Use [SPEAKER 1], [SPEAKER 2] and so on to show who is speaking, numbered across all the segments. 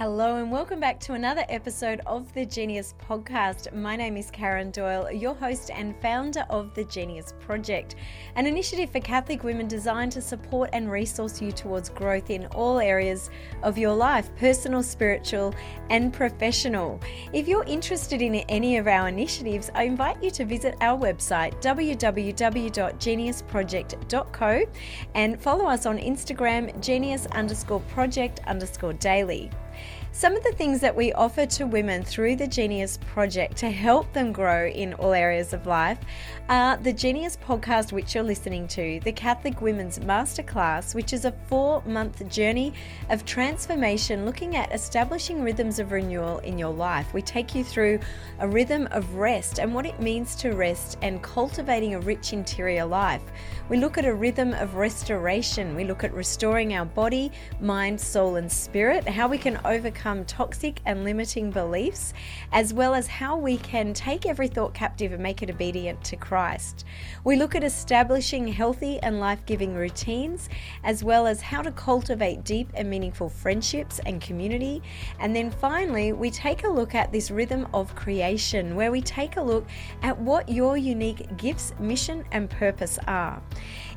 [SPEAKER 1] Hello, and welcome back to another episode of the Genius Podcast. My name is Karen Doyle, your host and founder of the Genius Project, an initiative for Catholic women designed to support and resource you towards growth in all areas of your life personal, spiritual, and professional. If you're interested in any of our initiatives, I invite you to visit our website www.geniusproject.co and follow us on Instagram, genius underscore project underscore daily. Some of the things that we offer to women through the Genius Project to help them grow in all areas of life are the Genius podcast, which you're listening to, the Catholic Women's Masterclass, which is a four month journey of transformation looking at establishing rhythms of renewal in your life. We take you through a rhythm of rest and what it means to rest and cultivating a rich interior life. We look at a rhythm of restoration. We look at restoring our body, mind, soul, and spirit, how we can overcome toxic and limiting beliefs, as well as how we can take every thought captive and make it obedient to Christ. We look at establishing healthy and life giving routines, as well as how to cultivate deep and meaningful friendships and community. And then finally, we take a look at this rhythm of creation, where we take a look at what your unique gifts, mission, and purpose are.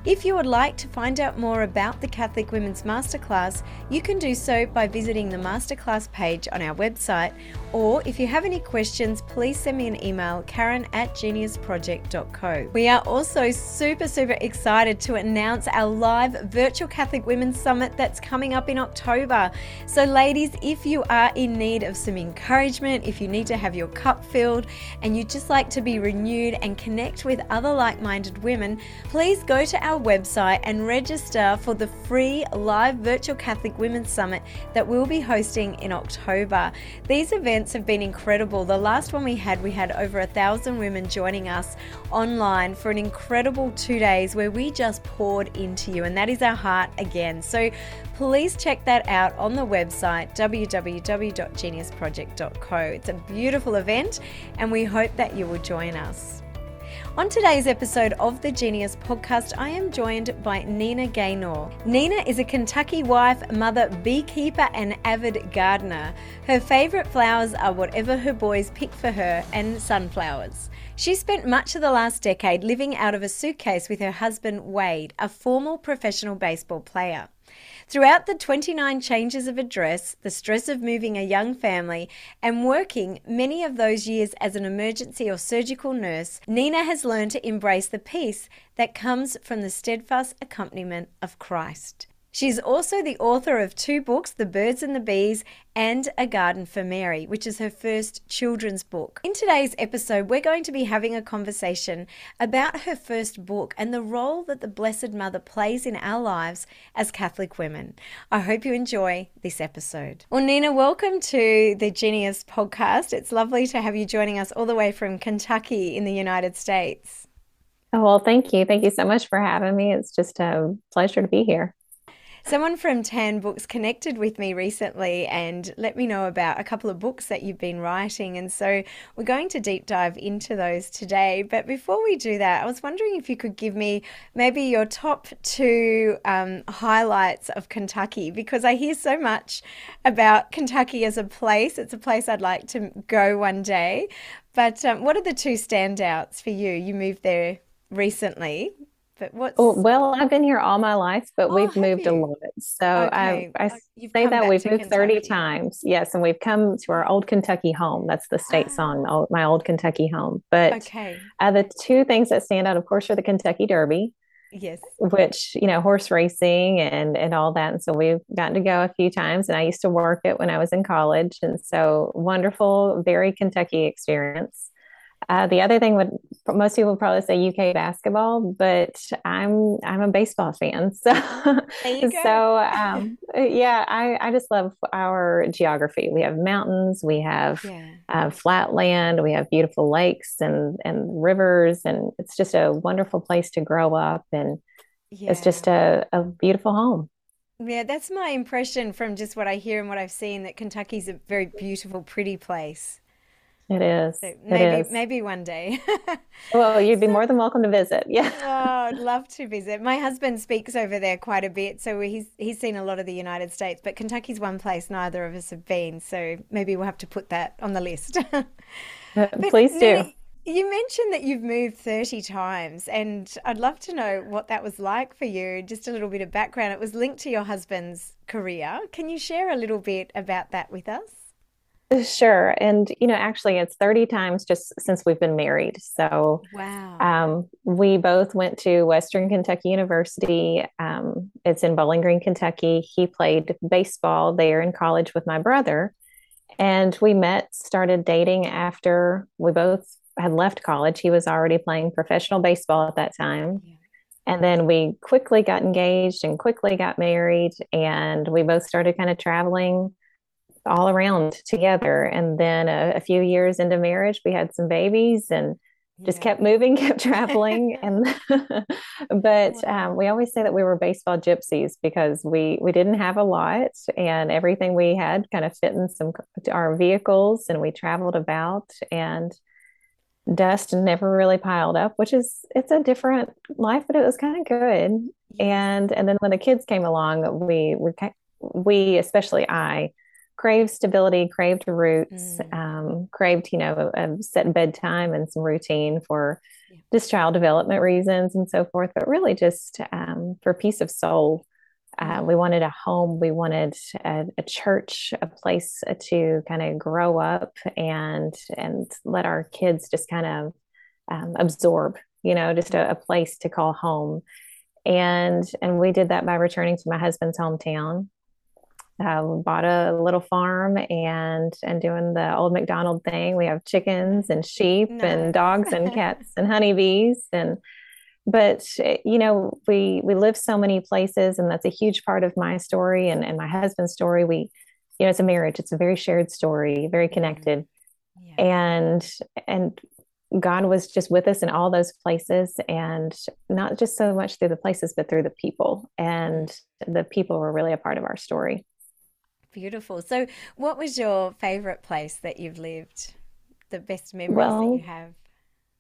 [SPEAKER 1] If you would like to find out more about the Catholic Women's Masterclass, you can do so by visiting the Masterclass page on our website, or if you have any questions, please send me an email, karen at geniusproject.co. We are also super, super excited to announce our live virtual Catholic Women's Summit that's coming up in October. So, ladies, if you are in need of some encouragement, if you need to have your cup filled, and you just like to be renewed and connect with other like minded women, please go to our our website and register for the free live virtual Catholic Women's Summit that we'll be hosting in October. These events have been incredible. The last one we had, we had over a thousand women joining us online for an incredible two days where we just poured into you, and that is our heart again. So please check that out on the website www.geniusproject.co. It's a beautiful event, and we hope that you will join us. On today's episode of the Genius podcast, I am joined by Nina Gaynor. Nina is a Kentucky wife, mother, beekeeper, and avid gardener. Her favourite flowers are whatever her boys pick for her and sunflowers. She spent much of the last decade living out of a suitcase with her husband, Wade, a former professional baseball player. Throughout the 29 changes of address, the stress of moving a young family, and working many of those years as an emergency or surgical nurse, Nina has learned to embrace the peace that comes from the steadfast accompaniment of Christ. She's also the author of two books, The Birds and the Bees and A Garden for Mary, which is her first children's book. In today's episode, we're going to be having a conversation about her first book and the role that the Blessed Mother plays in our lives as Catholic women. I hope you enjoy this episode. Well, Nina, welcome to the Genius podcast. It's lovely to have you joining us all the way from Kentucky in the United States.
[SPEAKER 2] Oh, well, thank you. Thank you so much for having me. It's just a pleasure to be here.
[SPEAKER 1] Someone from Tan Books connected with me recently and let me know about a couple of books that you've been writing. And so we're going to deep dive into those today. But before we do that, I was wondering if you could give me maybe your top two um, highlights of Kentucky because I hear so much about Kentucky as a place. It's a place I'd like to go one day. But um, what are the two standouts for you? You moved there recently. But what?
[SPEAKER 2] Oh, well, I've been here all my life, but oh, we've moved you? a lot. So okay. I, I say that we've moved Kentucky. 30 times. Yes. And we've come to our old Kentucky home. That's the state ah. song, my old Kentucky home. But okay. Uh, the two things that stand out, of course, are the Kentucky Derby.
[SPEAKER 1] Yes.
[SPEAKER 2] Which, you know, horse racing and and all that. And so we've gotten to go a few times and I used to work it when I was in college. And so wonderful, very Kentucky experience. Uh, the other thing would most people probably say UK basketball, but I'm I'm a baseball fan. So so um, yeah, I, I just love our geography. We have mountains, we have yeah. uh, flat land, we have beautiful lakes and and rivers, and it's just a wonderful place to grow up, and yeah. it's just a, a beautiful home.
[SPEAKER 1] Yeah, that's my impression from just what I hear and what I've seen that Kentucky's a very beautiful, pretty place.
[SPEAKER 2] It is.
[SPEAKER 1] So maybe
[SPEAKER 2] it is.
[SPEAKER 1] maybe one day.
[SPEAKER 2] well, you'd be so, more than welcome to visit. Yeah.
[SPEAKER 1] oh, I'd love to visit. My husband speaks over there quite a bit, so he's he's seen a lot of the United States, but Kentucky's one place neither of us have been, so maybe we'll have to put that on the list.
[SPEAKER 2] Uh, please do.
[SPEAKER 1] you mentioned that you've moved 30 times, and I'd love to know what that was like for you. Just a little bit of background. It was linked to your husband's career. Can you share a little bit about that with us?
[SPEAKER 2] Sure. And, you know, actually, it's 30 times just since we've been married. So,
[SPEAKER 1] wow.
[SPEAKER 2] Um, we both went to Western Kentucky University. Um, it's in Bowling Green, Kentucky. He played baseball there in college with my brother. And we met, started dating after we both had left college. He was already playing professional baseball at that time. Yeah. And then we quickly got engaged and quickly got married. And we both started kind of traveling all around together. And then a, a, few years into marriage, we had some babies and just yeah. kept moving, kept traveling. and but um, we always say that we were baseball gypsies because we we didn't have a lot, and everything we had kind of fit in some our vehicles, and we traveled about and dust never really piled up which is it's a different life but it was kind of good and and then when the kids came along we we we especially i craved stability, craved roots, mm. um, craved, you know, a set bedtime and some routine for yeah. just child development reasons and so forth, but really just um, for peace of soul. Uh, mm. we wanted a home, we wanted a, a church, a place to kind of grow up and and let our kids just kind of um, absorb, you know, just a, a place to call home. And and we did that by returning to my husband's hometown uh, bought a little farm and and doing the old McDonald thing. We have chickens and sheep nice. and dogs and cats and honeybees and but you know we we live so many places and that's a huge part of my story and, and my husband's story we you know it's a marriage it's a very shared story very connected yeah. and and god was just with us in all those places and not just so much through the places but through the people and the people were really a part of our story
[SPEAKER 1] Beautiful. So, what was your favorite place that you've lived? The best memories well, that you have?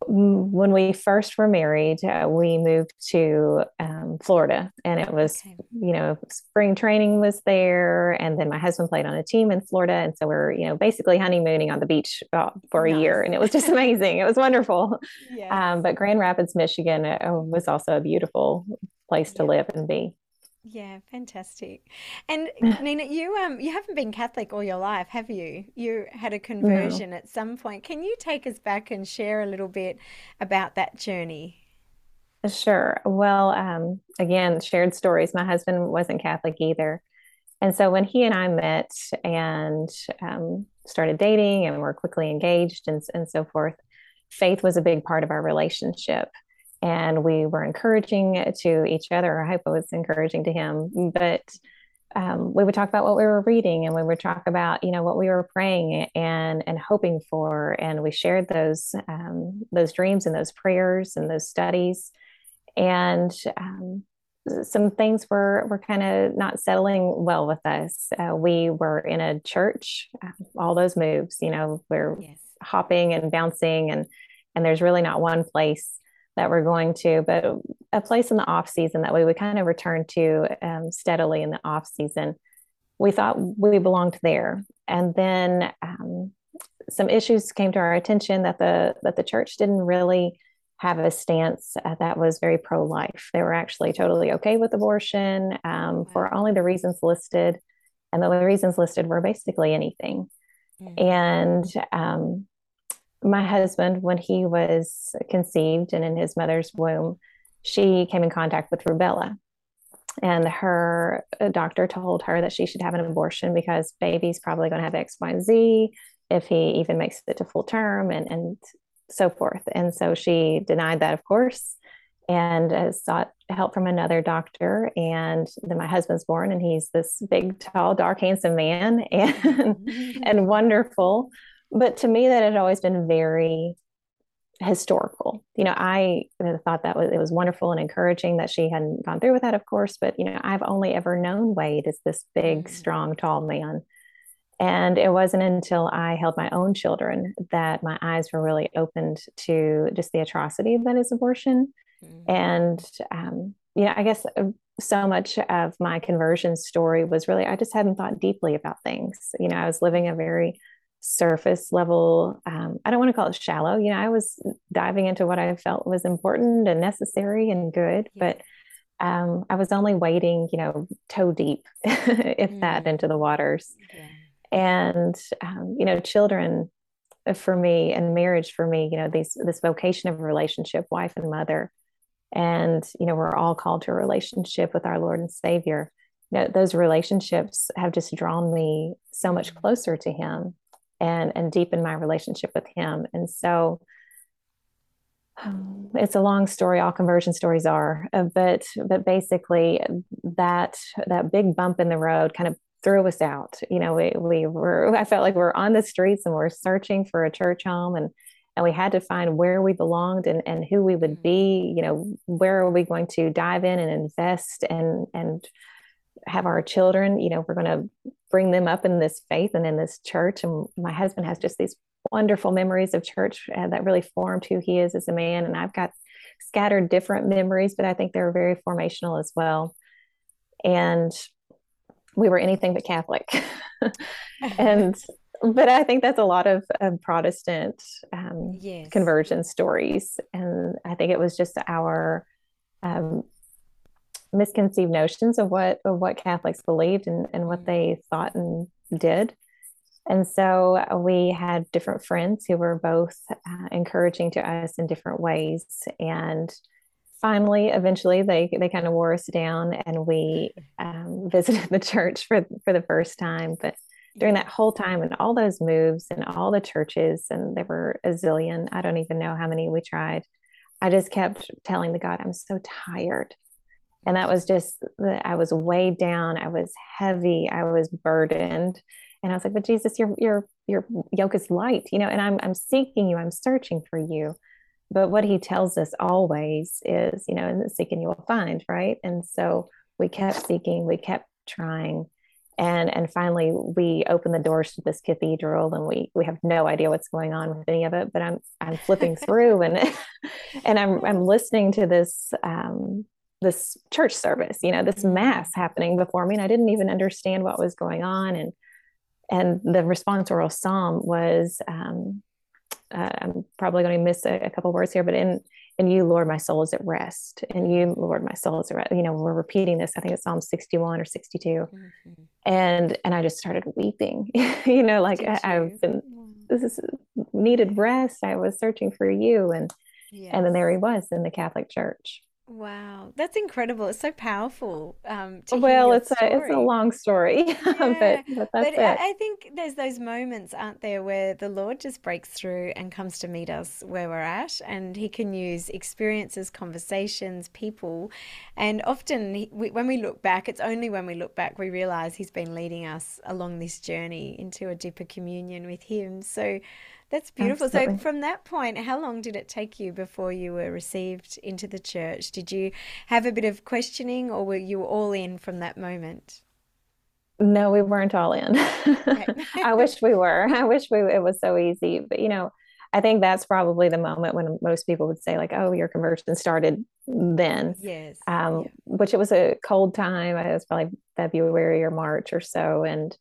[SPEAKER 2] When we first were married, uh, we moved to um, Florida, and it was, okay. you know, spring training was there, and then my husband played on a team in Florida, and so we're, you know, basically honeymooning on the beach uh, for nice. a year, and it was just amazing. it was wonderful. Yes. Um, but Grand Rapids, Michigan, uh, was also a beautiful place to yeah. live and be.
[SPEAKER 1] Yeah, fantastic. And Nina, you um you haven't been Catholic all your life, have you? You had a conversion no. at some point. Can you take us back and share a little bit about that journey?
[SPEAKER 2] Sure. Well, um, again, shared stories. My husband wasn't Catholic either. And so when he and I met and um, started dating and were quickly engaged and, and so forth, faith was a big part of our relationship and we were encouraging to each other. I hope I was encouraging to him, but um, we would talk about what we were reading and we would talk about you know what we were praying and and hoping for and we shared those um, those dreams and those prayers and those studies and um, some things were were kind of not settling well with us uh, we were in a church um, all those moves you know we're yes. hopping and bouncing and and there's really not one place that we're going to, but a place in the off season that we would kind of return to um, steadily in the off season. We thought we belonged there, and then um, some issues came to our attention that the that the church didn't really have a stance uh, that was very pro life. They were actually totally okay with abortion um, for only the reasons listed, and the reasons listed were basically anything. Mm-hmm. And um, my husband, when he was conceived and in his mother's womb, she came in contact with rubella. And her uh, doctor told her that she should have an abortion because baby's probably going to have X, Y, and Z if he even makes it to full term and, and so forth. And so she denied that, of course, and uh, sought help from another doctor. And then my husband's born, and he's this big, tall, dark, handsome man and, and wonderful but to me that had always been very historical you know i thought that was it was wonderful and encouraging that she hadn't gone through with that of course but you know i've only ever known wade as this big mm-hmm. strong tall man And it wasn't until I held my own children that my eyes were really opened to just the atrocity that is abortion. Mm-hmm. And, um, you know, I guess uh, so much of my conversion story was really, I just hadn't thought deeply about things. You know, I was living a very surface level, um, I don't want to call it shallow. You know, I was diving into what I felt was important and necessary and good, yeah. but um, I was only wading, you know, toe deep, if mm. that, into the waters. Yeah. And, um, you know, children uh, for me and marriage for me, you know, these, this vocation of relationship, wife and mother. And, you know, we're all called to a relationship with our Lord and Savior. You know, those relationships have just drawn me so much mm. closer to Him and, and deepened my relationship with Him. And so, it's a long story all conversion stories are uh, but but basically that that big bump in the road kind of threw us out you know we, we were i felt like we are on the streets and we we're searching for a church home and and we had to find where we belonged and, and who we would mm-hmm. be you know where are we going to dive in and invest and and have our children you know we're going to bring them up in this faith and in this church and my husband has just these wonderful memories of church uh, that really formed who he is as a man. And I've got scattered different memories, but I think they're very formational as well. And we were anything but Catholic. and but I think that's a lot of, of Protestant um, yes. conversion stories, and I think it was just our um, misconceived notions of what of what Catholics believed and, and what mm. they thought and did. And so we had different friends who were both uh, encouraging to us in different ways. And finally, eventually, they, they kind of wore us down and we um, visited the church for, for the first time. But during that whole time and all those moves and all the churches, and there were a zillion, I don't even know how many we tried. I just kept telling the God, I'm so tired. And that was just, I was weighed down. I was heavy. I was burdened and I was like, but Jesus, your your your yoke is light, you know, and I'm I'm seeking you, I'm searching for you. But what he tells us always is, you know, and seeking you will find, right? And so we kept seeking, we kept trying. And and finally we opened the doors to this cathedral and we we have no idea what's going on with any of it, but I'm I'm flipping through and and I'm I'm listening to this um this church service, you know, this mass happening before me. And I didn't even understand what was going on. And and the responsorial psalm was um, uh, i'm probably going to miss a, a, couple words here but in in you lord my soul is at rest and you lord my soul is at rest you know we're repeating this i think it's psalm 61 or 62 mm-hmm. and and i just started weeping you know like I, have been this is needed rest i was searching for you and yes. and then there he was in the catholic church
[SPEAKER 1] Wow, that's incredible. It's so powerful. Um, to
[SPEAKER 2] well, it's story. a it's a long story, yeah, but, but, but
[SPEAKER 1] I, I think there's those moments, aren't there, where the Lord just breaks through and comes to meet us where we're at, and He can use experiences, conversations, people, and often he, we, when we look back, it's only when we look back we realize He's been leading us along this journey into a deeper communion with Him. So that's beautiful. Absolutely. So, from that point, how long did it take you before you were received into the church? Did you have a bit of questioning, or were you all in from that moment?
[SPEAKER 2] No, we weren't all in. I wish we were. I wish we it was so easy. But you know, I think that's probably the moment when most people would say, like, "Oh, your conversion started then."
[SPEAKER 1] Yes.
[SPEAKER 2] Um, yeah. Which it was a cold time. It was probably February or March or so, and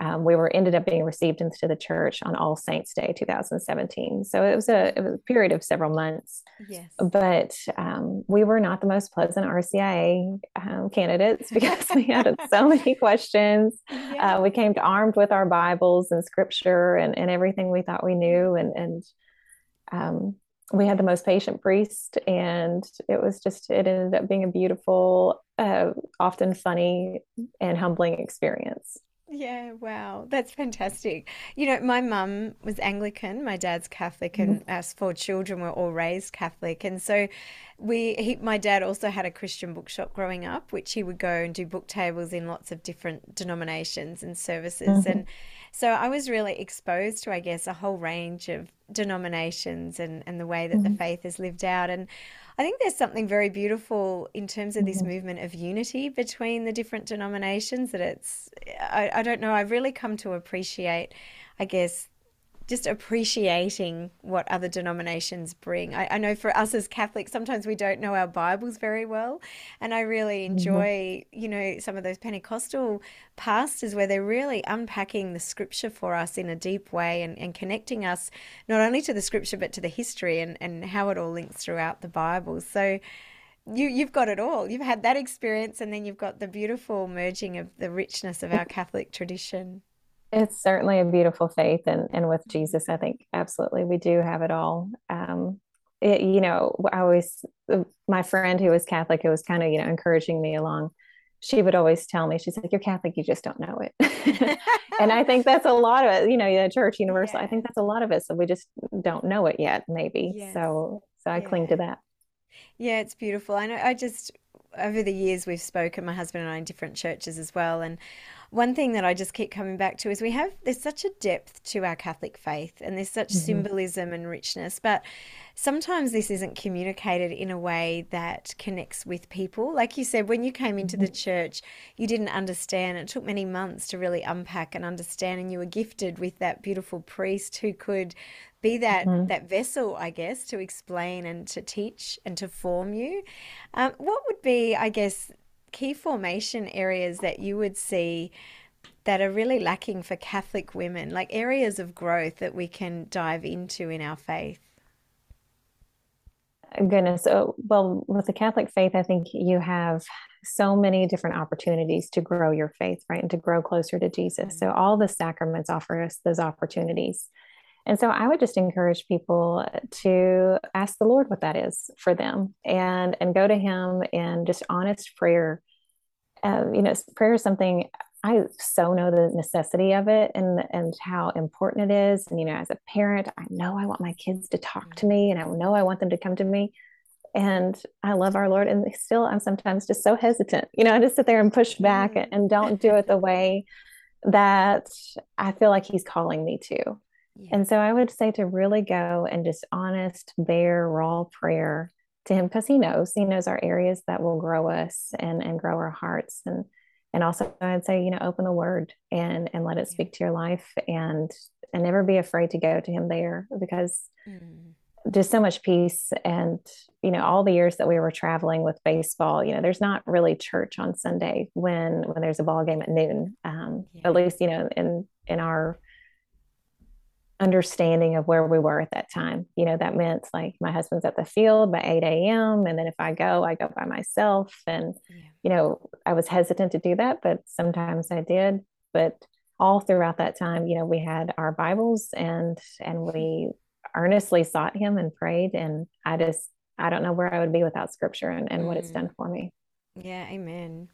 [SPEAKER 2] um, we were ended up being received into the church on All Saints Day 2017. So it was a, it was a period of several months.
[SPEAKER 1] Yes.
[SPEAKER 2] But um, we were not the most pleasant RCIA um, candidates because we had so many questions. Yeah. Uh, we came armed with our Bibles and scripture and, and everything we thought we knew. And, and um, we had the most patient priest. And it was just, it ended up being a beautiful, uh, often funny and humbling experience.
[SPEAKER 1] Yeah, wow. That's fantastic. You know, my mum was Anglican, my dad's Catholic, and mm-hmm. us four children were all raised Catholic. And so we he, my dad also had a Christian bookshop growing up, which he would go and do book tables in lots of different denominations and services. Mm-hmm. And so I was really exposed to, I guess, a whole range of denominations and, and the way that mm-hmm. the faith is lived out. And I think there's something very beautiful in terms of this mm-hmm. movement of unity between the different denominations. That it's, I, I don't know, I've really come to appreciate, I guess, just appreciating what other denominations bring. I, I, know for us as Catholics, sometimes we don't know our Bibles very well. And I really mm-hmm. enjoy, mm-hmm. you know, some of those Pentecostal pastors where they're really unpacking the scripture for us in a deep way and, and connecting us not only to the scripture, but to the history and, and how it all links throughout the Bible. So, you you've got it all. You've had that experience, and then you've got the beautiful merging of the richness of our Catholic tradition.
[SPEAKER 2] It's certainly a beautiful faith, and and with Jesus, I think absolutely we do have it all. Um, it, you know, I always my friend who was Catholic, who was kind of you know encouraging me along. She would always tell me, she's like, "You're Catholic, you just don't know it." and I think that's a lot of it. You know, the church universal. Yeah. I think that's a lot of it. So we just don't know it yet, maybe. Yes. So so I yeah. cling to that.
[SPEAKER 1] Yeah, it's beautiful. I know. I just over the years we've spoken, my husband and I, in different churches as well, and one thing that I just keep coming back to is we have there's such a depth to our Catholic faith and there's such mm-hmm. symbolism and richness, but sometimes this isn't communicated in a way that connects with people. Like you said, when you came into mm-hmm. the church, you didn't understand. It took many months to really unpack and understand, and you were gifted with that beautiful priest who could be that mm-hmm. that vessel, I guess, to explain and to teach and to form you. Um, what would be, I guess, key formation areas that you would see that are really lacking for Catholic women, like areas of growth that we can dive into in our faith?
[SPEAKER 2] Goodness. So, well, with the Catholic faith, I think you have so many different opportunities to grow your faith, right? And to grow closer to Jesus. So, mm-hmm. all the sacraments offer us those opportunities. And so I would just encourage people to ask the Lord what that is for them and and go to him in just honest prayer. Uh, you know, prayer is something I so know the necessity of it and and how important it is. And you know, as a parent, I know I want my kids to talk to me and I know I want them to come to me. And I love our Lord. And still I'm sometimes just so hesitant. You know, I just sit there and push back and don't do it the way that I feel like he's calling me to. And so I would say to really go and just honest, bare, raw prayer to him because he knows, he knows our areas that will grow us and, and grow our hearts. And and also I'd say, you know, open the word and and let it speak to your life and and never be afraid to go to him there because mm. just so much peace and you know all the years that we were traveling with baseball you know there's not really church on sunday when when there's a ball game at noon um, yeah. at least you know in in our understanding of where we were at that time. You know, that meant like my husband's at the field by 8 a.m. And then if I go, I go by myself. And, yeah. you know, I was hesitant to do that, but sometimes I did. But all throughout that time, you know, we had our Bibles and and we earnestly sought him and prayed. And I just I don't know where I would be without scripture and, and mm. what it's done mm. for me.
[SPEAKER 1] Yeah, amen.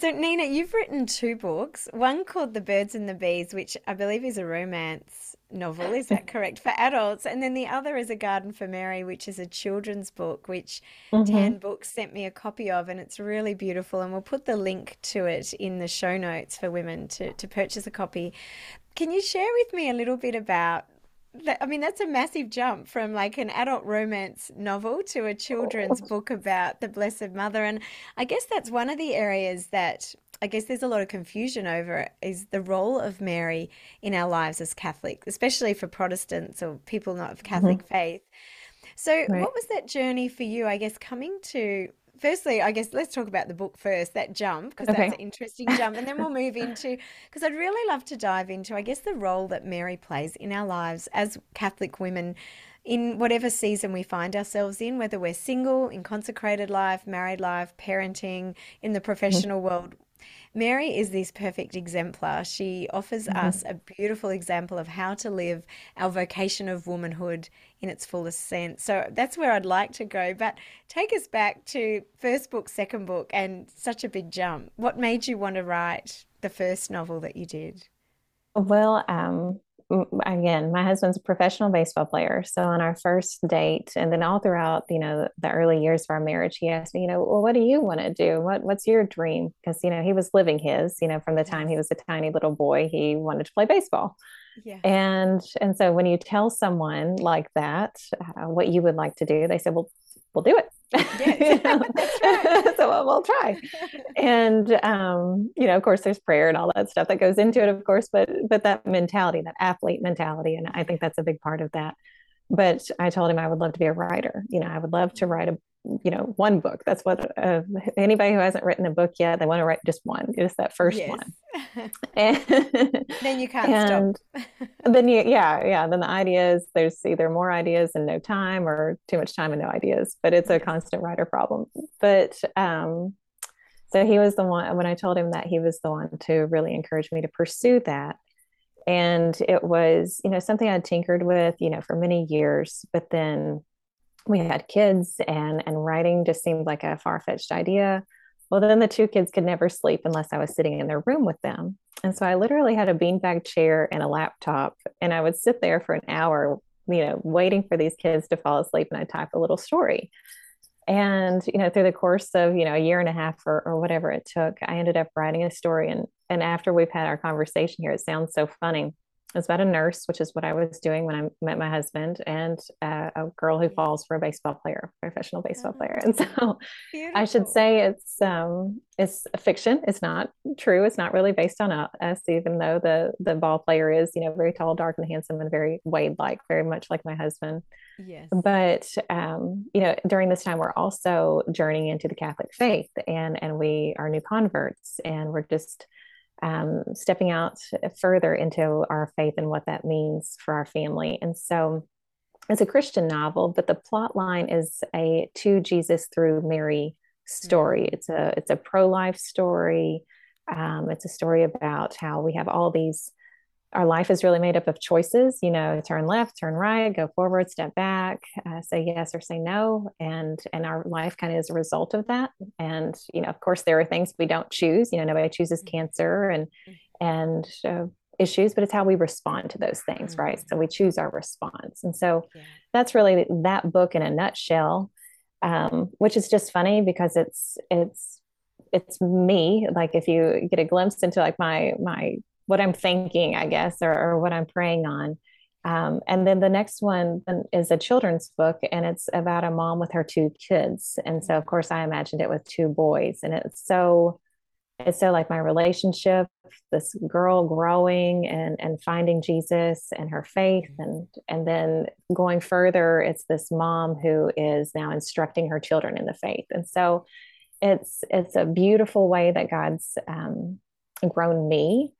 [SPEAKER 1] So, Nina, you've written two books, one called The Birds and the Bees, which I believe is a romance novel. Is that correct for adults? And then the other is A Garden for Mary, which is a children's book, which mm-hmm. Tan Books sent me a copy of, and it's really beautiful. And we'll put the link to it in the show notes for women to, to purchase a copy. Can you share with me a little bit about I mean, that's a massive jump from like an adult romance novel to a children's book about the Blessed Mother. And I guess that's one of the areas that I guess there's a lot of confusion over is the role of Mary in our lives as Catholics, especially for Protestants or people not of Catholic mm-hmm. faith. So, right. what was that journey for you? I guess coming to firstly, I guess let's talk about the book first, that jump, because okay. that's an interesting jump. And then we'll move into, because I'd really love to dive into, I guess, the role that Mary plays in our lives as Catholic women in whatever season we find ourselves in, whether we're single, in consecrated life, married life, parenting, in the professional mm-hmm. world. Mary is this perfect exemplar. She offers mm-hmm. us a beautiful example of how to live our vocation of womanhood in its fullest sense. So that's where I'd like to go. But take us back to first book, second book, and such a big jump. What made you want to write the first novel that you did?
[SPEAKER 2] Well, um, again, my husband's a professional baseball player. So on our first date, and then all throughout, you know, the early years of our marriage, he asked me, you know, well, what do you want to do? What What's your dream? Because you know, he was living his. You know, from the time he was a tiny little boy, he wanted to play baseball. Yeah. And and so when you tell someone like that uh, what you would like to do, they said, well, we'll do it. Yes. right. so we'll, we'll try. and um, you know, of course, there's prayer and all that stuff that goes into it, of course, but but that mentality, that athlete mentality, and I think that's a big part of that. But I told him I would love to be a writer. You know, I would love to write a you know one book. That's what uh, anybody who hasn't written a book yet they want to write just one just that first yes. one.
[SPEAKER 1] And then you can't and
[SPEAKER 2] stop then you yeah yeah then the ideas there's either more ideas and no time or too much time and no ideas but it's a constant writer problem. But um so he was the one when i told him that he was the one to really encourage me to pursue that. And it was you know something i'd tinkered with you know for many years but then we had kids and and writing just seemed like a far-fetched idea. Well then the two kids could never sleep unless i was sitting in their room with them. And so i literally had a beanbag chair and a laptop and i would sit there for an hour you know waiting for these kids to fall asleep and i'd type a little story. And you know through the course of you know a year and a half or, or whatever it took i ended up writing a story. And and after we've had our conversation here it sounds so funny it was about a nurse, which is what I was doing when I met my husband, and uh, a girl who falls for a baseball player, professional baseball player. And so, Beautiful. I should say it's um, it's a fiction. It's not true. It's not really based on us, even though the the ball player is, you know, very tall, dark, and handsome, and very Wade like, very much like my husband. Yes. But um, you know, during this time, we're also journeying into the Catholic faith, and and we are new converts, and we're just um, stepping out further into our faith and what that means for our family. And so it's a Christian novel, but the plot line is a to Jesus through Mary story. Mm-hmm. It's a it's a pro-life story. Um, it's a story about how we have all these our life is really made up of choices you know turn left turn right go forward step back uh, say yes or say no and and our life kind of is a result of that and you know of course there are things we don't choose you know nobody chooses mm-hmm. cancer and mm-hmm. and uh, issues but it's how we respond to those things mm-hmm. right so we choose our response and so yeah. that's really that book in a nutshell um, which is just funny because it's it's it's me like if you get a glimpse into like my my what I'm thinking, I guess, or, or what I'm praying on. Um, and then the next one is a children's book, and it's about a mom with her two kids. And so, of course, I imagined it with two boys, and it's so it's so like my relationship, this girl growing and and finding Jesus and her faith, and and then going further, it's this mom who is now instructing her children in the faith. And so, it's it's a beautiful way that God's um, grown me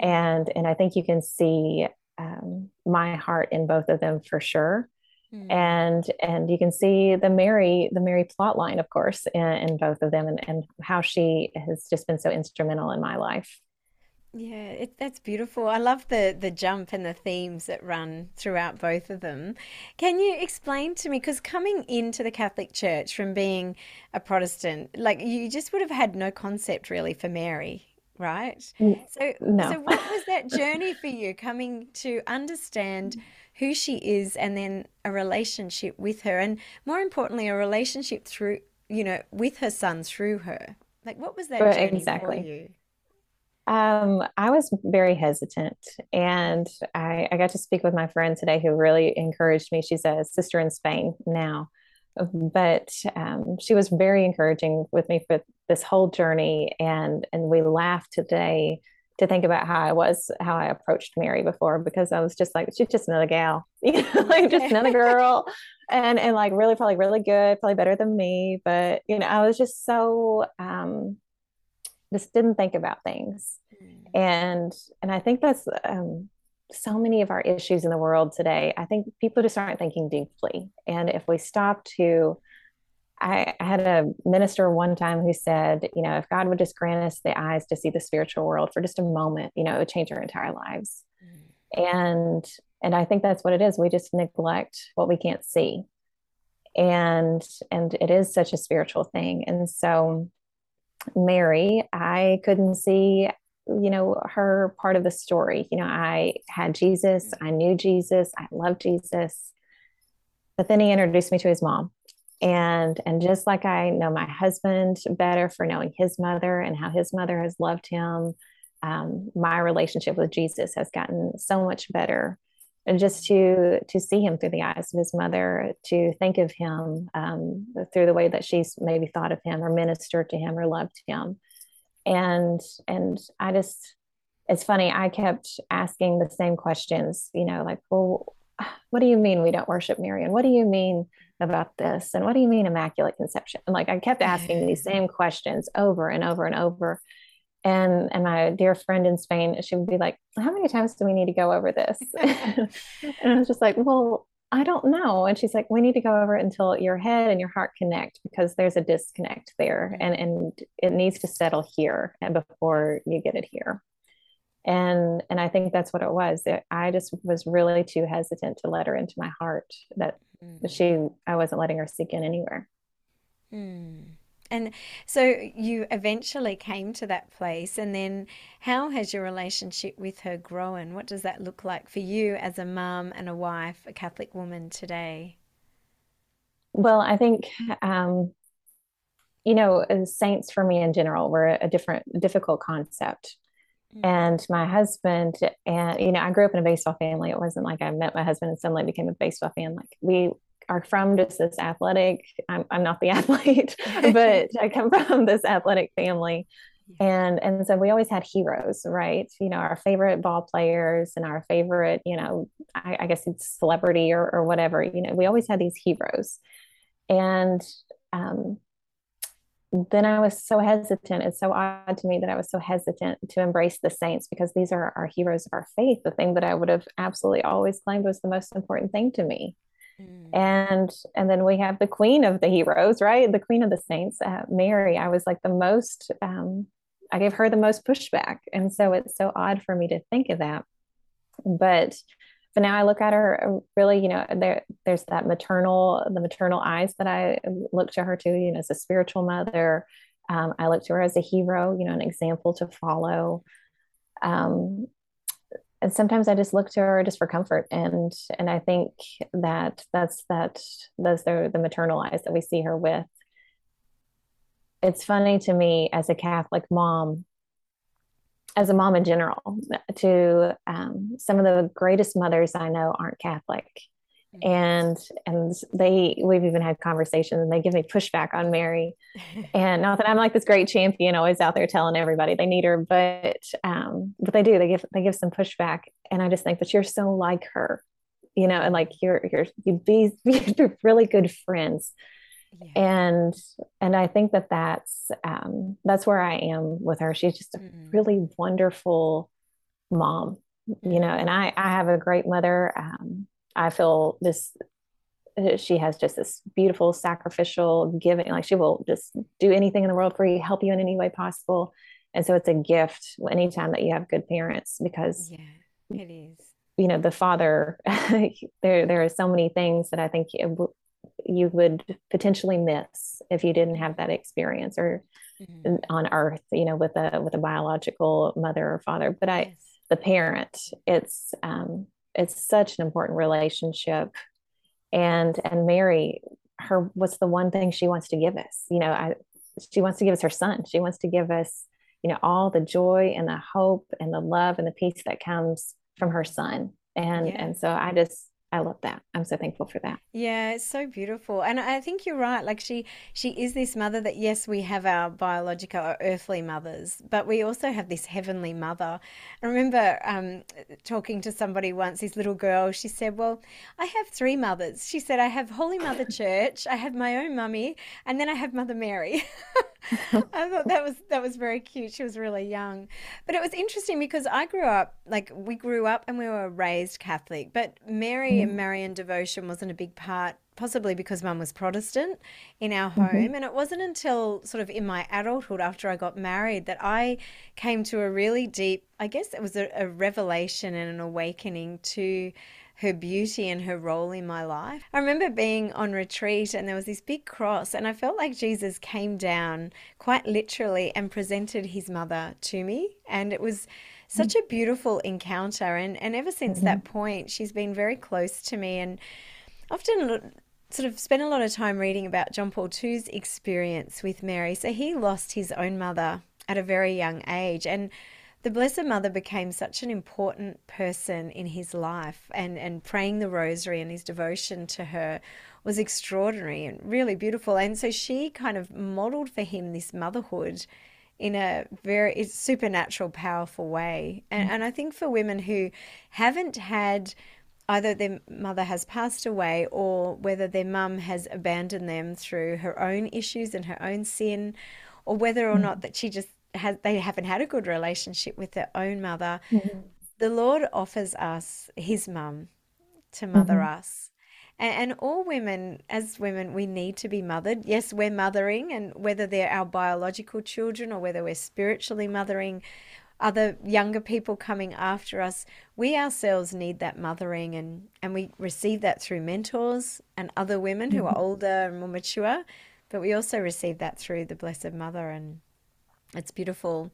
[SPEAKER 2] and and i think you can see um, my heart in both of them for sure mm. and and you can see the mary the mary plot line of course in, in both of them and, and how she has just been so instrumental in my life
[SPEAKER 1] yeah, it, that's beautiful. I love the the jump and the themes that run throughout both of them. Can you explain to me because coming into the Catholic Church from being a Protestant, like you just would have had no concept really for Mary right? So, no. so what was that journey for you coming to understand who she is and then a relationship with her, and more importantly, a relationship through, you know, with her son through her? Like, what was that journey exactly. for you?
[SPEAKER 2] Um, I was very hesitant, and I, I got to speak with my friend today who really encouraged me. She's a sister in Spain now, but um, she was very encouraging with me for this whole journey and and we laughed today to think about how I was how I approached Mary before because I was just like she's just another gal. You know like just another girl. And and like really probably really good probably better than me. But you know I was just so um just didn't think about things. Mm. and and I think that's um so many of our issues in the world today, I think people just aren't thinking deeply. And if we stop to, I, I, had a minister one time who said, you know, if God would just grant us the eyes to see the spiritual world for just a moment, you know, it would change our entire lives. Mm. And and I think that's what it is. We just neglect what we can't see. And and it is such a spiritual thing. And so Mary, I couldn't see you know her part of the story. You know i had jesus i knew jesus i loved jesus. But then he introduced me to his mom. And and just like i know my husband better for knowing his mother and how his mother has loved him um, my relationship with jesus has gotten so much better. And just to to see him through the eyes of his mother to think of him um, through the way that she's maybe thought of him or ministered to him or loved him and and i just it's funny i kept asking the same questions you know like well what do you mean we don't worship Marian? what do you mean about this and what do you mean immaculate conception and like i kept asking these same questions over and over and over and and my dear friend in Spain, she would be like, "How many times do we need to go over this?" and I was just like, "Well, I don't know." And she's like, "We need to go over it until your head and your heart connect because there's a disconnect there, and and it needs to settle here and before you get it here." And and I think that's what it was. I just was really too hesitant to let her into my heart. That mm. she, I wasn't letting her seek in anywhere.
[SPEAKER 1] Mm. And so you eventually came to that place. And then how has your relationship with her grown? What does that look like for you as a mum and a wife, a Catholic woman today?
[SPEAKER 2] Well, I think, um, you know, saints for me in general were a different, difficult concept. Mm. And my husband, and you know, I grew up in a baseball family. It wasn't like I met my husband and suddenly became a baseball fan. Like we are from just this athletic I'm, I'm not the athlete but i come from this athletic family. And and so we always had heroes right? You know our favorite ball players and our favorite you know i, I guess it's celebrity or, or whatever you know we always had these heroes. And um, then I was so hesitant. It's so odd to me that I was so hesitant to embrace the saints because these are our heroes of our faith, the thing that I would have absolutely always claimed was the most important thing to me. Mm. And and then we have the queen of the heroes, right? The queen of the saints, uh, Mary. I was like the most. Um, I gave her the most pushback, and so it's so odd for me to think of that. But but now I look at her uh, really, you know, there there's that maternal, the maternal eyes that I look to her to, you know, as a spiritual mother. Um, I look to her as a hero, you know, an example to follow. Um, and sometimes I just look to her just for comfort. And and I think that that's that that's the the maternal eyes that we see her with. It's funny to me as a Catholic mom, as a mom in general, to um, some of the greatest mothers I know aren't Catholic and and they we've even had conversations and they give me pushback on mary. And not that i'm like this great champion always out there telling everybody they need her but um but they do. They give they give some pushback. And i just think but you're so like her you know and like you're you're you'd be you're really good friends. Yeah. and and i think that that's um that's where i am with her. She's just a mm-hmm. really wonderful mom you know and i i have a great mother um I feel this uh, she has just this beautiful sacrificial giving like she will just do anything in the world for you help you in any way possible and so it's a gift anytime that you have good parents because
[SPEAKER 1] yeah it is
[SPEAKER 2] you know the father there there are so many things that i think you, you would potentially miss if you didn't have that experience or mm-hmm. on earth you know with a with a biological mother or father but i yes. the parent it's um it's such an important relationship. And and mary her what's the one thing she wants to give us you know I, she wants to give us her son. She wants to give us you know all the joy and the hope and the love and the peace that comes from her son. And yeah. and so i just I love that. I'm so thankful for that.
[SPEAKER 1] Yeah, it's so beautiful. And I think you're right. Like she she is this mother that yes, we have our biological or earthly mothers, but we also have this heavenly mother. I remember um, talking to somebody once, this little girl, she said, Well, I have three mothers. She said, I have Holy Mother Church, I have my own mummy, and then I have Mother Mary. I thought that was that was very cute. She was really young. But it was interesting because I grew up like we grew up and we were raised Catholic, but Mary mm-hmm. Marian devotion wasn't a big part, possibly because mum was Protestant in our mm-hmm. home. Mm-hmm. And it wasn't until sort of in my adulthood after I got married that I came to a really deep, I guess it was a, a revelation and an awakening to her beauty and her role in my life. I remember being on retreat and there was this big cross, and I felt like Jesus came down quite literally and presented his mother to me. And it was such a beautiful encounter. And, and ever since mm-hmm. that point, she's been very close to me and often sort of spent a lot of time reading about John Paul II's experience with Mary. So he lost his own mother at a very young age. And the Blessed Mother became such an important person in his life, and, and praying the rosary and his devotion to her was extraordinary and really beautiful. And so she kind of modeled for him this motherhood in a very supernatural, powerful way. And, and I think for women who haven't had either their mother has passed away or whether their mum has abandoned them through her own issues and her own sin, or whether or mm. not that she just has they haven't had a good relationship with their own mother. Mm-hmm. The Lord offers us His mum to mother mm-hmm. us. And, and, all women, as women, we need to be mothered. Yes, we're mothering, and whether they're our biological children or whether we're spiritually mothering other younger people coming after us, we ourselves need that mothering, and, and we receive that through mentors and other women who are mm-hmm. older and more mature. But we also receive that through the Blessed Mother and it's beautiful.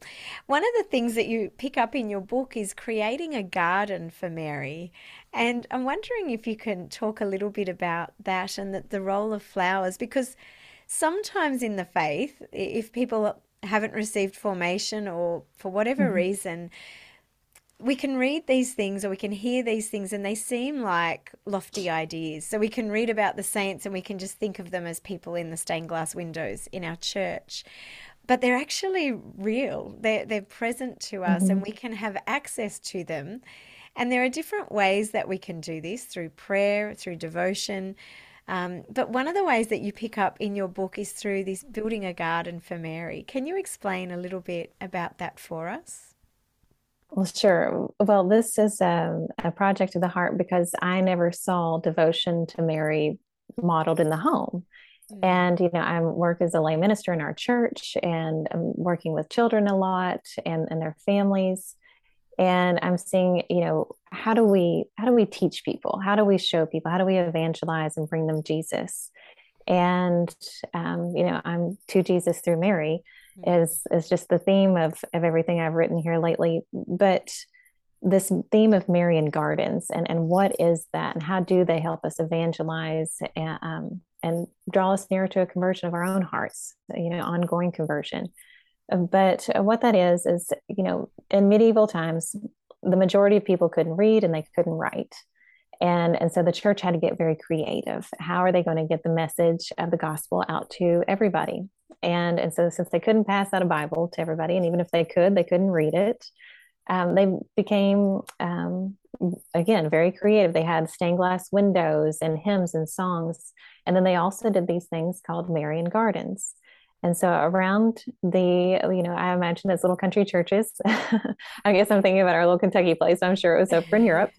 [SPEAKER 1] One of the things that you pick up in your book is creating a garden for Mary. And I'm wondering if you can talk a little bit about that and the, the role of flowers, because sometimes in the faith, if people haven't received formation or for whatever mm-hmm. reason, we can read these things or we can hear these things and they seem like lofty ideas. So we can read about the saints and we can just think of them as people in the stained glass windows in our church but they're actually real. They're, they're present to us mm-hmm. and we can have access to them. And there are different ways that we can do this through prayer, through devotion. Um, but one of the ways that you pick up in your book is through this building a garden for Mary. Can you explain a little bit about that for us?
[SPEAKER 2] Well, sure. Well, this is a, a project of the heart because I never saw devotion to Mary modeled in the home. Mm-hmm. And, you know, I work as a lay minister in our church and I'm working with children a lot and, and their families. And I'm seeing, you know, how do we how do we teach people? How do we show people? How do we evangelize and bring them Jesus? And um, you know, I'm to Jesus through Mary mm-hmm. is is just the theme of of everything I've written here lately. But this theme of Marian gardens and and what is that and how do they help us evangelize and, um, and draw us nearer to a conversion of our own hearts, you know, ongoing conversion. But what that is, is, you know, in medieval times, the majority of people couldn't read and they couldn't write. And, and so the church had to get very creative. How are they going to get the message of the gospel out to everybody? And, and so since they couldn't pass out a Bible to everybody, and even if they could, they couldn't read it, um, they became um, again very creative. They had stained glass windows and hymns and songs. And then they also did these things called marian gardens. And so around the you know i imagine those little country churches i guess i'm thinking about our little kentucky place. I'm sure it was over in europe.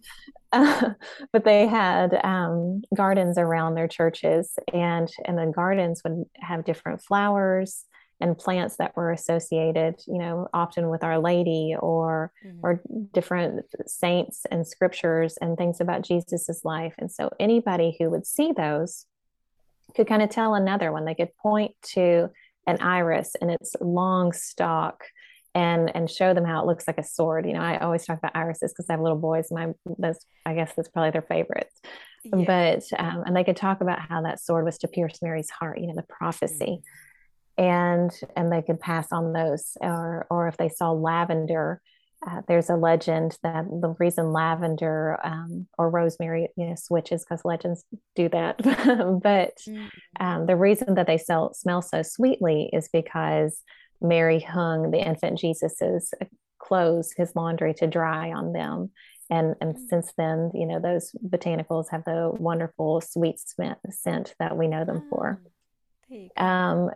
[SPEAKER 2] Uh, but they had um, gardens around their churches. And and the gardens would have different flowers and plants that were associated, you know, often with Our Lady or mm-hmm. or different saints and scriptures and things about Jesus's life. And so anybody who would see those could kind of tell another one. They could point to an iris and its long stalk and and show them how it looks like a sword. You know, I always talk about irises because I have little boys. My that's I guess that's probably their favorites. Yeah. But um, and they could talk about how that sword was to pierce Mary's heart. You know, the prophecy. Mm-hmm and and they could pass on those or or if they saw lavender uh, there's a legend that the reason lavender um, or rosemary you know switches because legends do that. But mm-hmm. um, the reason that they sell, smell so sweetly is because mary hung the infant jesus's clothes his laundry to dry on them. And and mm-hmm. since then you know those botanicals have the wonderful sweet scent that we know them for. Mm, um,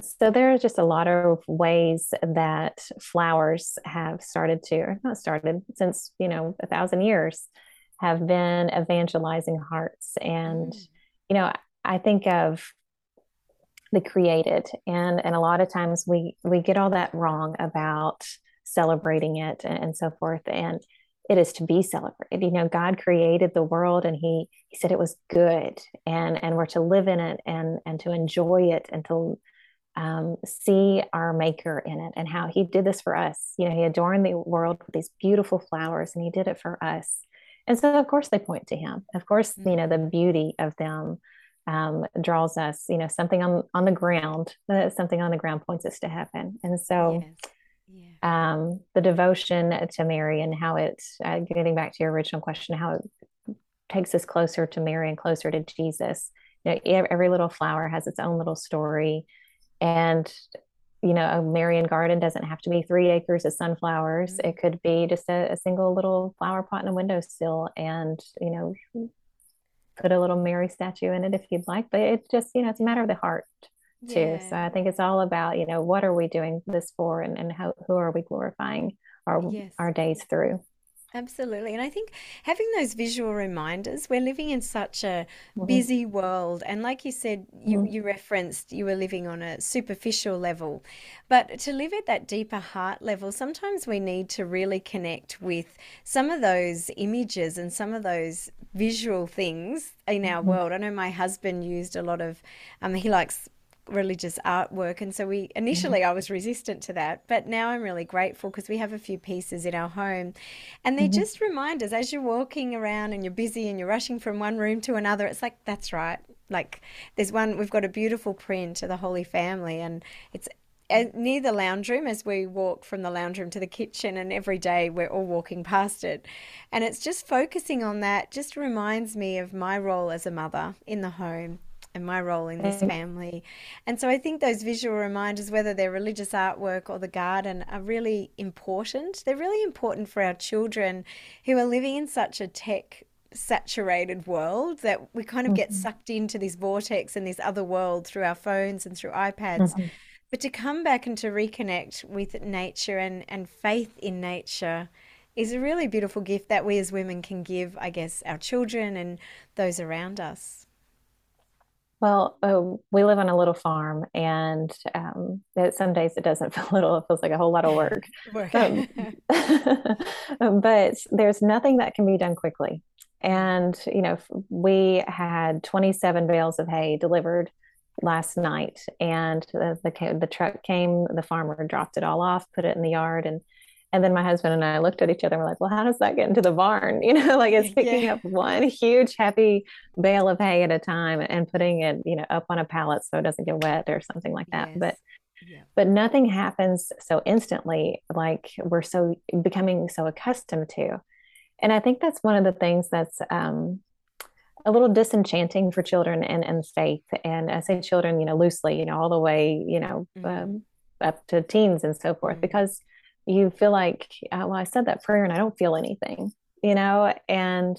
[SPEAKER 2] so there are just a lot of ways that flowers have started to, or not started since, you know, a thousand years, have been evangelizing hearts. And, mm. you know, I think of the created and and a lot of times we we get all that wrong about celebrating it and, and so forth. And it is to be celebrated. You know, God created the world and he he said it was good and and we're to live in it and and to enjoy it and to um, see our maker in it and how he did this for us. You know, he adorned the world with these beautiful flowers and he did it for us. And so, of course, they point to him. Of course, you know, the beauty of them um, draws us, you know, something on, on the ground, uh, something on the ground points us to heaven. And so, yeah. um, the devotion to Mary and how it, uh, getting back to your original question, how it takes us closer to Mary and closer to Jesus. You know, every little flower has its own little story. And, you know, a Marian garden doesn't have to be three acres of sunflowers. Mm-hmm. It could be just a, a single little flower pot in a windowsill and, you know, put a little Mary statue in it if you'd like. But it's just, you know, it's a matter of the heart too. Yeah. So I think it's all about, you know, what are we doing this for and, and how who are we glorifying our yes. our days through.
[SPEAKER 1] Absolutely. And I think having those visual reminders, we're living in such a mm-hmm. busy world. And like you said, you, mm-hmm. you referenced you were living on a superficial level. But to live at that deeper heart level, sometimes we need to really connect with some of those images and some of those visual things in our mm-hmm. world. I know my husband used a lot of, um, he likes religious artwork and so we initially mm-hmm. I was resistant to that but now I'm really grateful because we have a few pieces in our home and they're mm-hmm. just reminders as you're walking around and you're busy and you're rushing from one room to another it's like that's right like there's one we've got a beautiful print of the Holy Family and it's uh, near the lounge room as we walk from the lounge room to the kitchen and every day we're all walking past it and it's just focusing on that just reminds me of my role as a mother in the home and my role in this mm. family. And so I think those visual reminders, whether they're religious artwork or the garden, are really important. They're really important for our children who are living in such a tech saturated world that we kind of get mm-hmm. sucked into this vortex and this other world through our phones and through iPads. Mm-hmm. But to come back and to reconnect with nature and, and faith in nature is a really beautiful gift that we as women can give, I guess, our children and those around us.
[SPEAKER 2] Well, uh, we live on a little farm, and um, it, some days it doesn't feel little; it feels like a whole lot of work. work. Um, but there's nothing that can be done quickly. And you know, we had 27 bales of hay delivered last night, and the, the the truck came. The farmer dropped it all off, put it in the yard, and and then my husband and I looked at each other and we're like, well, how does that get into the barn? You know, like it's picking yeah. up one huge, heavy bale of hay at a time and putting it, you know, up on a pallet so it doesn't get wet or something like that. Yes. But yeah. but nothing happens so instantly like we're so becoming so accustomed to. And I think that's one of the things that's um, a little disenchanting for children and, and faith. And I say children, you know, loosely, you know, all the way, you know, mm-hmm. um, up to teens and so forth, mm-hmm. because you feel like uh, well i said that prayer and i don't feel anything you know? And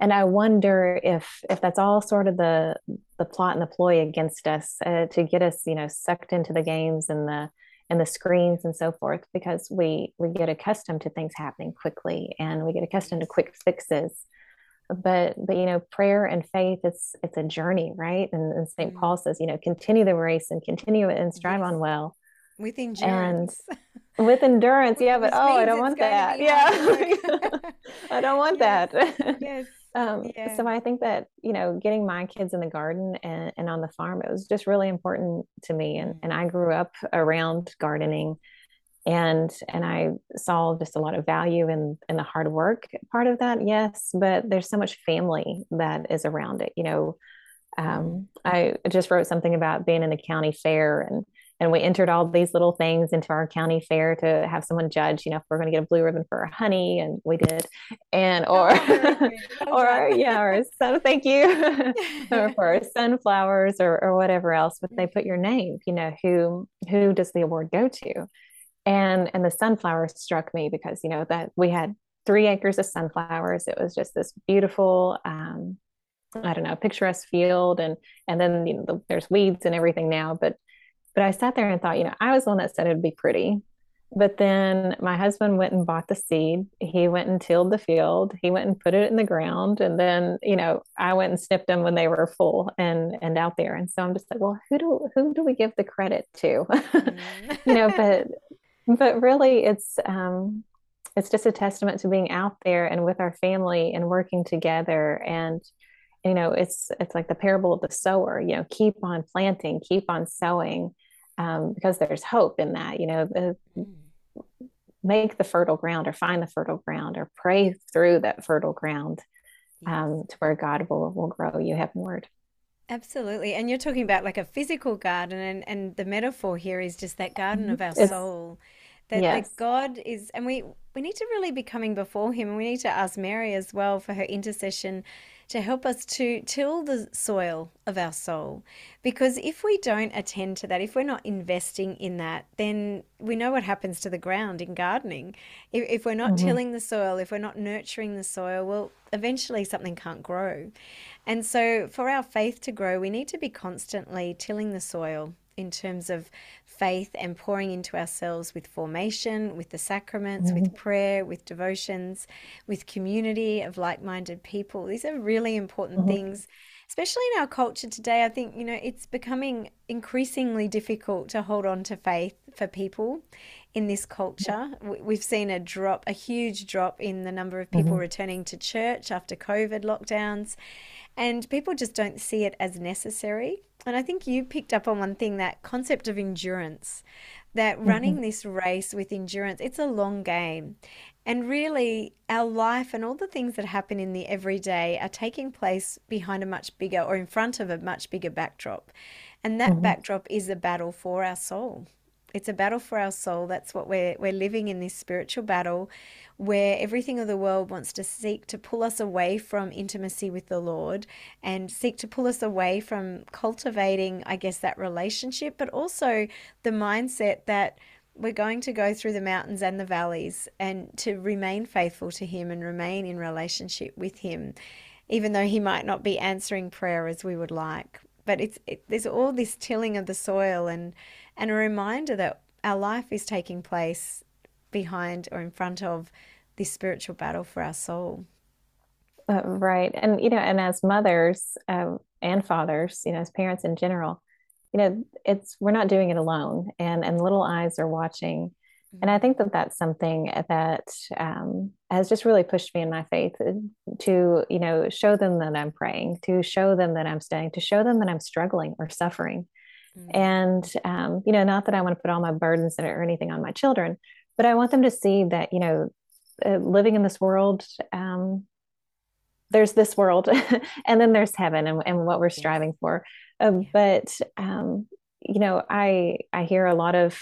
[SPEAKER 2] and i wonder if if that's all sort of the the plot and the ploy against us uh, to get us you know sucked into the games and the and the screens and so forth because we we get accustomed to things happening quickly and we get accustomed to quick fixes. But but you know prayer and faith it's it's a journey right? And, and saint mm-hmm. paul says you know continue the race and continue it and strive on well
[SPEAKER 1] with endurance.
[SPEAKER 2] and with endurance yeah but oh i don't want that. yeah i don't want yeah. that. Yes. Um, yeah. so i think that you know getting my kids in the garden and, and on the farm it was just really important to me and, and i grew up around gardening and and i saw just a lot of value in in the hard work part of that yes but there's so much family that is around it you know? Um, i just wrote something about being in the county fair and and we entered all these little things into our county fair to have someone judge you know if we're going to get a blue ribbon for our honey and we did. And or or yeah or sun thank you. Or for sunflowers or, or whatever else but they put your name you know who who does the award go to? And and the sunflowers struck me because you know that we had three acres of sunflowers. It was just this beautiful um I don't know, picturesque field, and and then you know the, there's weeds and everything now, but but I sat there and thought, you know, I was the one that said it'd be pretty. But then my husband went and bought the seed. He went and tilled the field. He went and put it in the ground. And then, you know, I went and snipped them when they were full and and out there. And so I'm just like, well, who do who do we give the credit to? Mm. you know, but but really it's um it's just a testament to being out there and with our family and working together and you know it's it's like the parable of the sower you know keep on planting keep on sowing um, because there's hope in that you know the, make the fertile ground or find the fertile ground or pray through that fertile ground um, to where god will, will grow you have heavenward
[SPEAKER 1] absolutely and you're talking about like a physical garden and, and the metaphor here is just that garden mm-hmm. of our it's, soul That,
[SPEAKER 2] Yes.
[SPEAKER 1] God is, and we we need to really be coming before Him, and we need to ask Mary as well for her intercession to help us to till the soil of our soul. Because if we don't attend to that, if we're not investing in that, then we know what happens to the ground in gardening. If, if we're not
[SPEAKER 2] hmm
[SPEAKER 1] tilling the soil, if we're not nurturing the soil, well, eventually something can't grow. And so, for our faith to grow, we need to be constantly tilling the soil in terms of faith and pouring into ourselves with formation, with the sacraments, with
[SPEAKER 2] hmm
[SPEAKER 1] prayer, with devotions, with community of like minded people. These are really important
[SPEAKER 2] hmm
[SPEAKER 1] things, especially in our culture today. I think, you know, it's becoming increasingly difficult to hold on to faith for people in this culture. We- We've seen a drop, a huge drop in the number of people
[SPEAKER 2] hmm
[SPEAKER 1] returning to church after COVID lockdowns and people just don't see it as necessary. And I think you picked up on one thing that concept of endurance, that
[SPEAKER 2] hmm
[SPEAKER 1] running this race with endurance, it's a long game. And really, our life and all the things that happen in the everyday are taking place behind a much bigger or in front of a much bigger backdrop. And that
[SPEAKER 2] hmm
[SPEAKER 1] backdrop is a battle for our soul. It's a battle for our soul. That's what we're we're living in this spiritual battle where everything of the world wants to seek to pull us away from intimacy with the Lord and seek to pull us away from cultivating, I guess, that relationship, but also the mindset that we're going to go through the mountains and the valleys and to remain faithful to Him and remain in relationship with Him, even though He might not be answering prayer as we would like. But it's it, there's all this tilling of the soil and and a reminder that our life is taking place behind or in front of this spiritual battle for our soul.
[SPEAKER 2] Uh, right. And, you know, and as mothers um, and fathers, you know, as parents in general, you know, it's, we're not doing it alone and, and little eyes are watching. And I
[SPEAKER 1] Mm,
[SPEAKER 2] think that that's something that um, has just really pushed me in my faith uh, to, you know, show them that I'm praying, to show them that I'm staying, to show them that I'm struggling or suffering.
[SPEAKER 1] Mm,
[SPEAKER 2] And, um, you know, not that I want to put all my burdens or anything on my children, but I want them to see that, you know, uh, living in this world, um, there's this world and then there's heaven and, and what we're striving for. Uh,
[SPEAKER 1] Yeah.
[SPEAKER 2] but, um, you know, I, I hear a lot of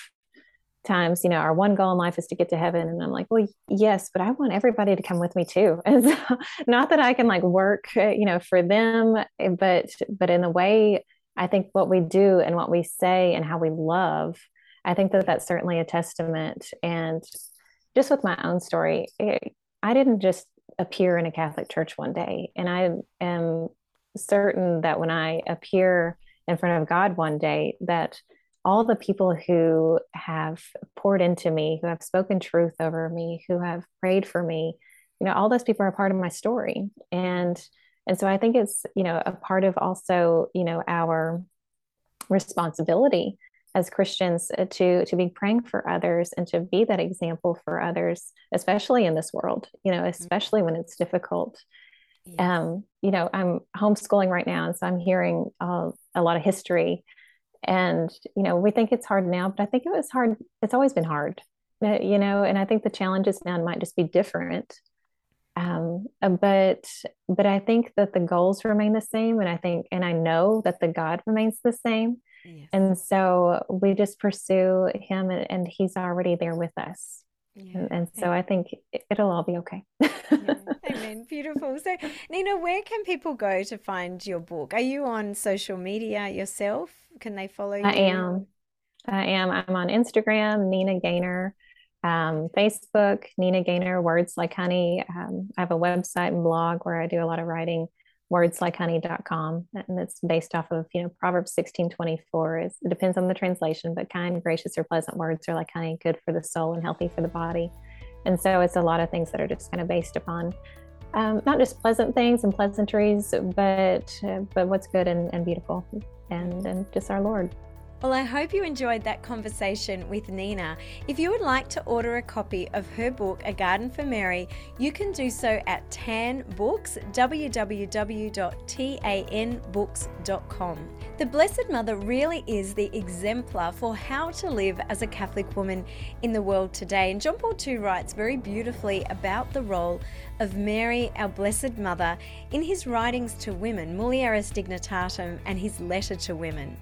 [SPEAKER 2] times, you know, our one goal in life is to get to heaven. And I'm like, well, yes, but I want everybody to come with me too. And so, not that I can like work, uh, you know, for them, eh, but, but in the way I think what we do and what we say and how we love, I think that that's certainly a testament. And just with my own story, it, I didn't just appear in a Catholic church one day. And I am certain that when I appear in front of God one day, that all the people who have poured into me, who have spoken truth over me, who have prayed for me, you know, all those people are part of my story. And and so I think it's, you know, a part of also, you know, our responsibility as Christians uh, to to be praying for others and to be that example for others, especially in this world, you know,
[SPEAKER 1] Mm,
[SPEAKER 2] especially when it's difficult.
[SPEAKER 1] Yes.
[SPEAKER 2] Um, you know, I'm homeschooling right now, and so I'm hearing uh, a lot of history, and you know, we think it's hard now, but I think it was hard. It's always been hard, uh, you know, and I think the challenges now might just be different. Um, uh, but but I think that the goals remain the same, and I think and I know that the God remains the same
[SPEAKER 1] Yes.
[SPEAKER 2] and so we just pursue him and, and he's already there with us.
[SPEAKER 1] Yeah.
[SPEAKER 2] And, and so
[SPEAKER 1] Amen.
[SPEAKER 2] I think it- it'll all be okay.
[SPEAKER 1] Yeah. Amen. Beautiful. So, Nina, where can people go to find your book? Are you on social media yourself? Can they follow you I
[SPEAKER 2] am. I am. I'm on Instagram, Nina Gaynor, um, Facebook, Nina Gaynor, Words Like Honey. Um, I have a website and blog where I do a lot of writing, wordslikeHoney.com. And it's based off of, you know, Proverbs 16 24. It's, it depends on the translation, but kind, gracious, or pleasant words are like honey, good for the soul and healthy for the body. And so it's a lot of things that are just kind of based upon um, not just pleasant things and pleasantries, but uh, but what's good and, and beautiful and and just our Lord.
[SPEAKER 1] Well, I hope you enjoyed that conversation with Nina. If you would like to order a copy of her book, A Garden for Mary, you can do so at Tan Books, www.tanbooks.com. The Blessed Mother really is the exemplar for how to live as a Catholic woman in the world today. And John Paul II writes very beautifully about the role of Mary, our Blessed Mother, in his writings to women, Mulieris Dignitatem, and his letter to women.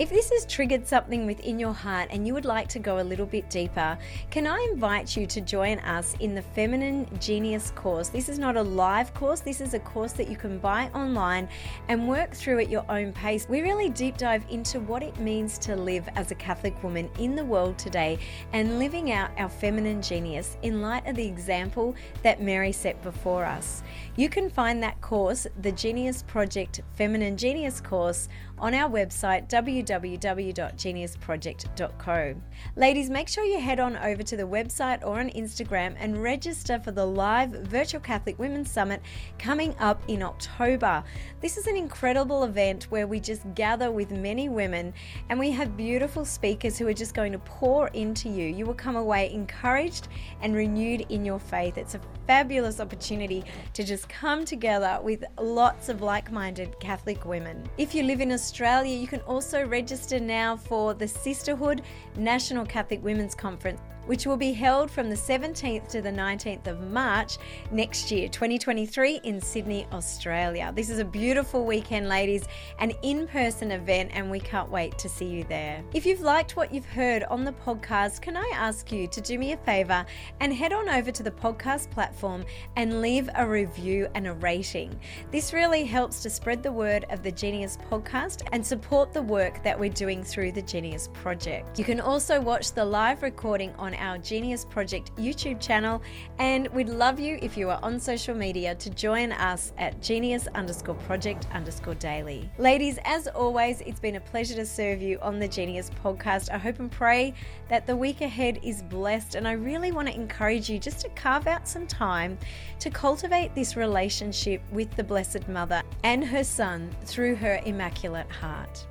[SPEAKER 1] If this has triggered something within your heart and you would like to go a little bit deeper, can I invite you to join us in the Feminine Genius course? This is not a live course, this is a course that you can buy online and work through at your own pace. We really deep dive into what it means to live as a Catholic woman in the world today and living out our feminine genius in light of the example that Mary set before us. You can find that course, the Genius Project Feminine Genius course, on our website www.geniusproject.co. Ladies, make sure you head on over to the website or on Instagram and register for the live Virtual Catholic Women's Summit coming up in October. This is an incredible event where we just gather with many women and we have beautiful speakers who are just going to pour into you. You will come away encouraged and renewed in your faith. It's a fabulous opportunity to just come together with lots of like minded Catholic women. If you live in Australia, you can also register now for the Sisterhood National Catholic Women's Conference which will be held from the 17th to the 19th of March next year, 2023, in Sydney, Australia. This is a beautiful weekend, ladies, an in person event, and we can't wait to see you there. If you've liked what you've heard on the podcast, can I ask you to do me a favor and head on over to the podcast platform and leave a review and a rating? This really helps to spread the word of the Genius podcast and support the work that we're doing through the Genius Project. You can also watch the live recording on our Genius Project YouTube channel. And we'd love you if you are on social media to join us at genius underscore project underscore daily. Ladies, as always, it's been a pleasure to serve you on the Genius podcast. I hope and pray that the week ahead is blessed. And I really want to encourage you just to carve out some time to cultivate this relationship with the Blessed Mother and her Son through her Immaculate Heart.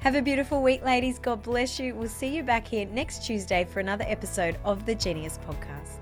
[SPEAKER 1] Have a beautiful week, ladies. God bless you. We'll see you back here next Tuesday for another episode of the Genius Podcast.